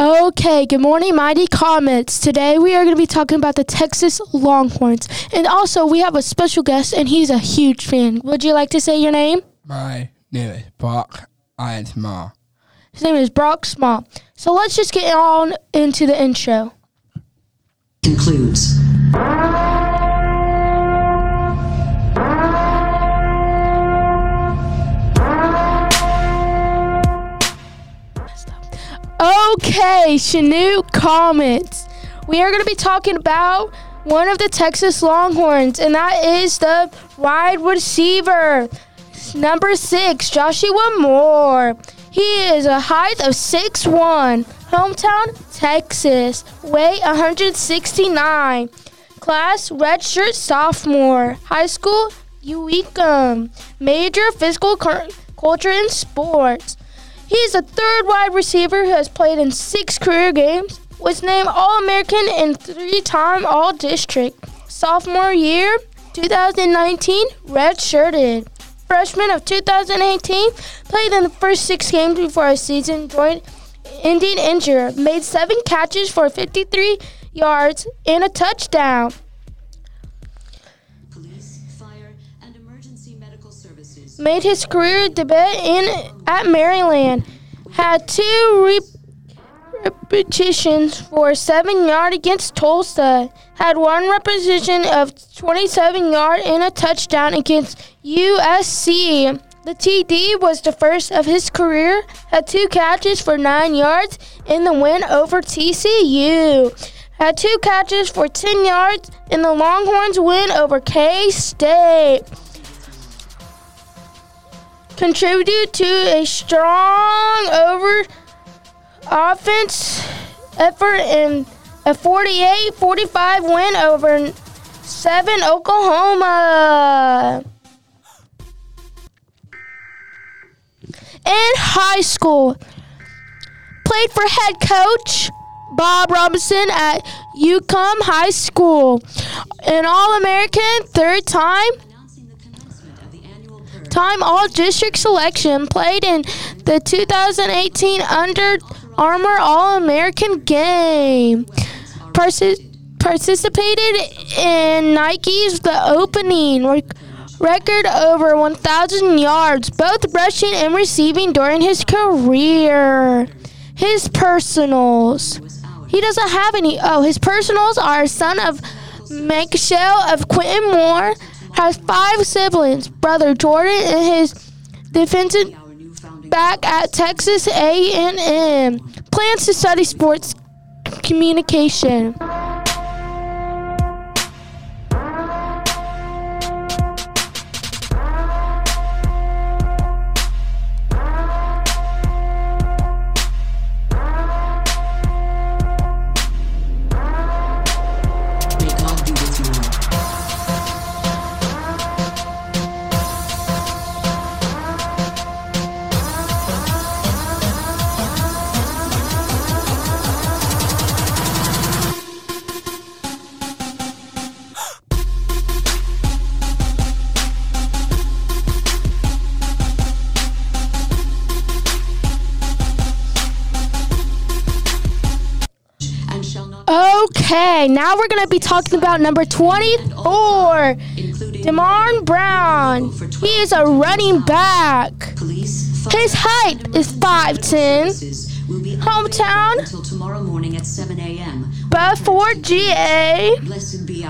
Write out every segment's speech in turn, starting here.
Okay, good morning, Mighty Comets. Today we are going to be talking about the Texas Longhorns. And also, we have a special guest, and he's a huge fan. Would you like to say your name? My name is Brock Einsma. His name is Brock Small. So let's just get on into the intro. concludes. Okay, Chinook Comets. We are going to be talking about one of the Texas Longhorns, and that is the wide receiver, number six, Joshua Moore. He is a height of 6'1", hometown Texas, weight 169, class redshirt sophomore, high school Yoakum, major physical culture and sports. He is a third wide receiver who has played in six career games, was named All American and three time All District. Sophomore year, 2019, redshirted. Freshman of 2018, played in the first six games before his season joined ending injured. Made seven catches for 53 yards and a touchdown. Made his career debut in at Maryland. Had two re- repetitions for seven yard against Tulsa. Had one repetition of 27 yard and a touchdown against USC. The TD was the first of his career. Had two catches for nine yards in the win over TCU. Had two catches for 10 yards in the Longhorns win over K State contributed to a strong over offense effort in a 48-45 win over 7 Oklahoma. In high school, played for head coach Bob Robinson at Yoakum High School. An All-American third time Announcing the commencement of the annual purge. Time all district selection played in the 2018 Under Armour All American game. Participated in Nike's The Opening rec- record over 1,000 yards, both rushing and receiving during his career. His personals. He doesn't have any. Oh, his personals are son of Michelle of Quentin Moore, has five siblings, brother Jordan, and his defensive back at Texas A&M. Plans to study sports communication. Okay, now we're going to be talking about number 24, including Demar Brown. He is a running back. His height is 5'10", services will be Hometown. unavailable until tomorrow morning at 7 a.m. Buford, GA,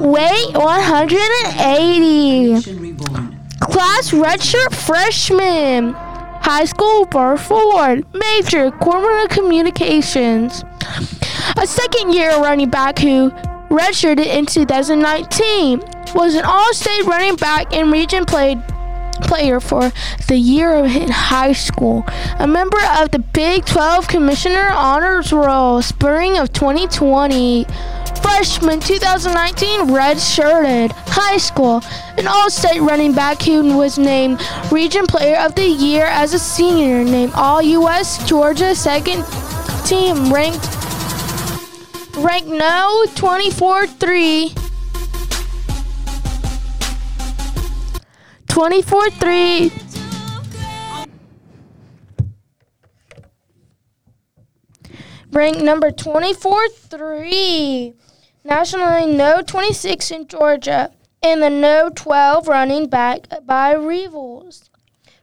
weight 180. Class redshirt freshman. High school Buford. Major corporate communications. A second year running back who redshirted in 2019. Was an all-state running back and region player for the year in high school. A member of the Big 12 Commissioner Honors Roll, spring of 2020. Freshman 2019 redshirted high school. An all-state running back who was named Region Player of the Year as a senior. Named All-U.S. Georgia second team ranked ranked no 24-3 24-3 ranked number 24 3. Nationally, no 26 in Georgia, and the no 12 running back by Rivals.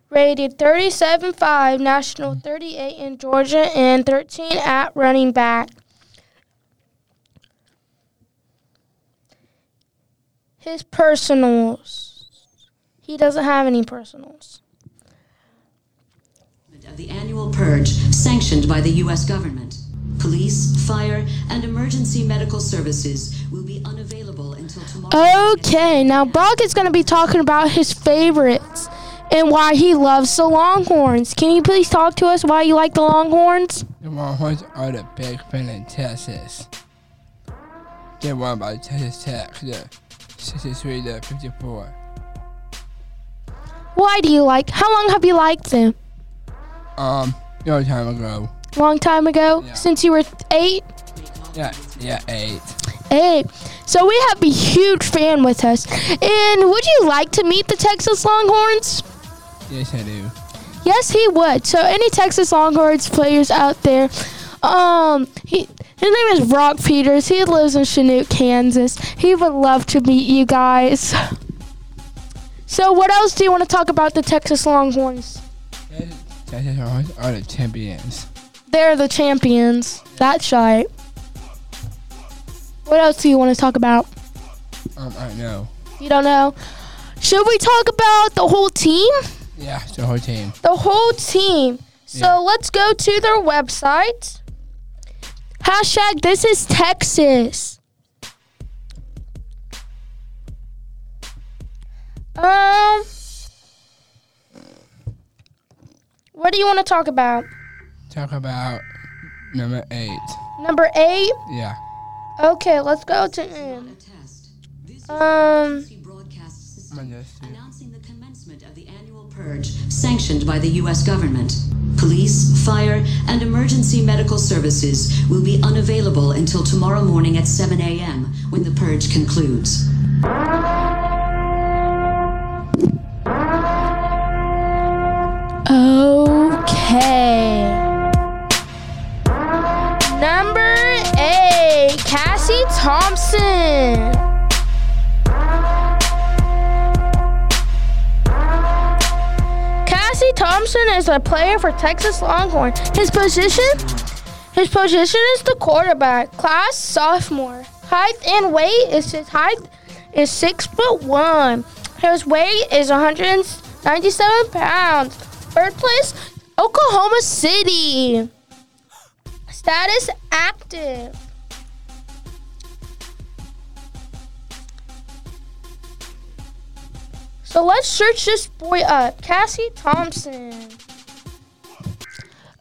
Rated 37.5, national 38 in Georgia, and 13 at running back. His personals. He doesn't have any personals. of the annual purge sanctioned by the U.S. government. Police, fire, and emergency medical services will be unavailable until tomorrow. Okay, now Brock is going to be talking about his favorites and why he loves the Longhorns. Can you please talk to us why you like the Longhorns? The Longhorns are the big fan in Texas. They're won by Texas Tech, the 63 to 54. Why do you like? How long have you liked them? Um, no time ago. Long time ago, Yeah. since you were eight. Yeah, yeah, eight. Eight. So we have a huge fan with us. And would you like to meet the Texas Longhorns? Yes, I do. Yes, he would. So any Texas Longhorns players out there, um, he his name is Brock Peters. He lives in Chinook, Kansas. He would love to meet you guys. So what else do you want to talk about the Texas Longhorns? Texas Longhorns are the champions. They're the champions. That's right. What else do you want to talk about? Um, I know. You don't know. Should we talk about the whole team? Yeah, the whole team. the whole team. So Yeah. let's go to their website. Hashtag this is Texas. Um, what do you want to talk about? Talk about number eight. Number eight. Yeah. Okay, let's go to A him. test. This Um, emergency broadcast system I'm just- announcing the commencement of the annual purge sanctioned by the U.S. government. Police, fire, and emergency medical services will be unavailable until tomorrow morning at 7 a.m. when the purge concludes. Okay. Number eight, Casey Thompson. Is a player for Texas Longhorn. His position? His position is the quarterback. Class sophomore. Height and weight is his height is six foot one. His weight is 197 pounds. Birthplace Oklahoma City. Status active. So let's search this boy up. Casey Thompson.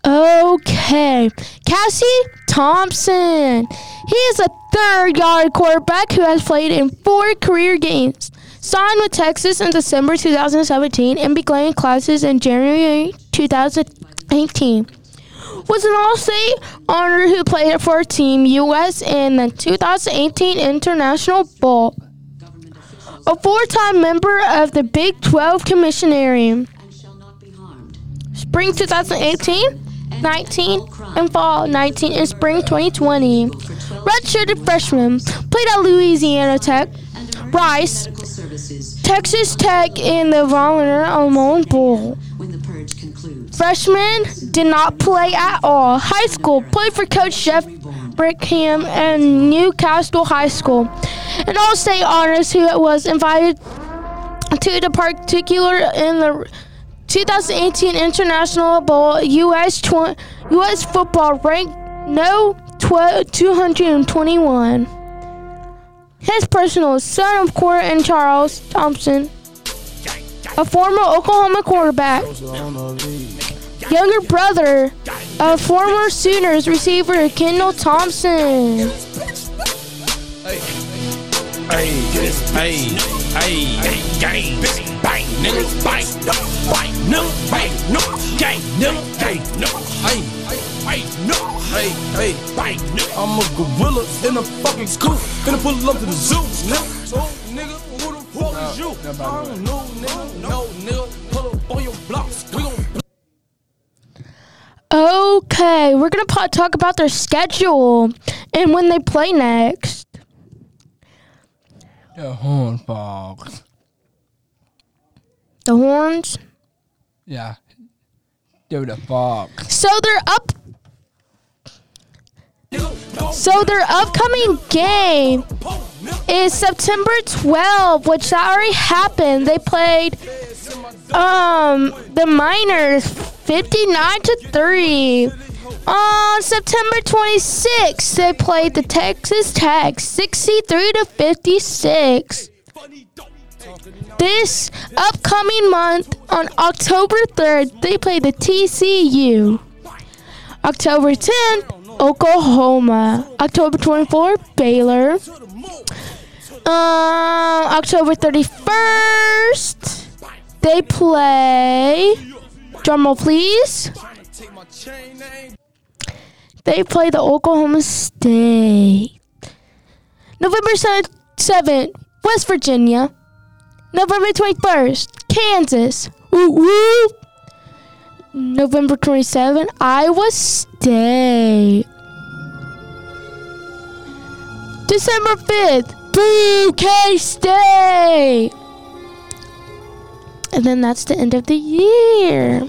Okay. Casey Thompson. He is a third yard quarterback who has played in four career games. Signed with Texas in December 2017 and began classes in January 2018. Was an All-State honor who played for Team U.S. in the 2018 International Bowl. A four-time member of the Big 12 Commissionary. and shall not be harmed. Spring 2018, 19, and fall 19 and spring 2020. Redshirted freshman, played at Louisiana Tech, Rice, Texas Tech, and the Valero Alamo Bowl. Freshman did not play at all. High school played for Coach Jeff Brickham and Newcastle High School. An All-State honors who was invited to the particular in the 2018 International Bowl. U.S. Tw- U.S. football ranked no tw- 221. His personal son of and Charles Thompson, a former Oklahoma quarterback younger brother of former Sooners receiver Kendal Thompson. I'm a gorilla in a fucking scoop, finna pull up to the zoo, nigga. Nigga, who the fuck is you? I don't know, Okay, we're gonna po- talk about their schedule and when they play next. The Horn Frogs. The Horns. Yeah. They're the Frogs. So they're up. So their upcoming game is September 12th, which that already happened. They played um the Miners 59 to 3. On September 26th, they played the Texas Tech 63 to 56. This upcoming month, on October 3rd, they play the TCU. October 10th, Oklahoma. October 24th, Baylor. Um, October 31st, they play. Drumroll, please. They play the Oklahoma State. November 7th, West Virginia. November 21st, Kansas. Woo woo. November 27th, Iowa State. December 5th, Boo K State. And then that's the end of the year.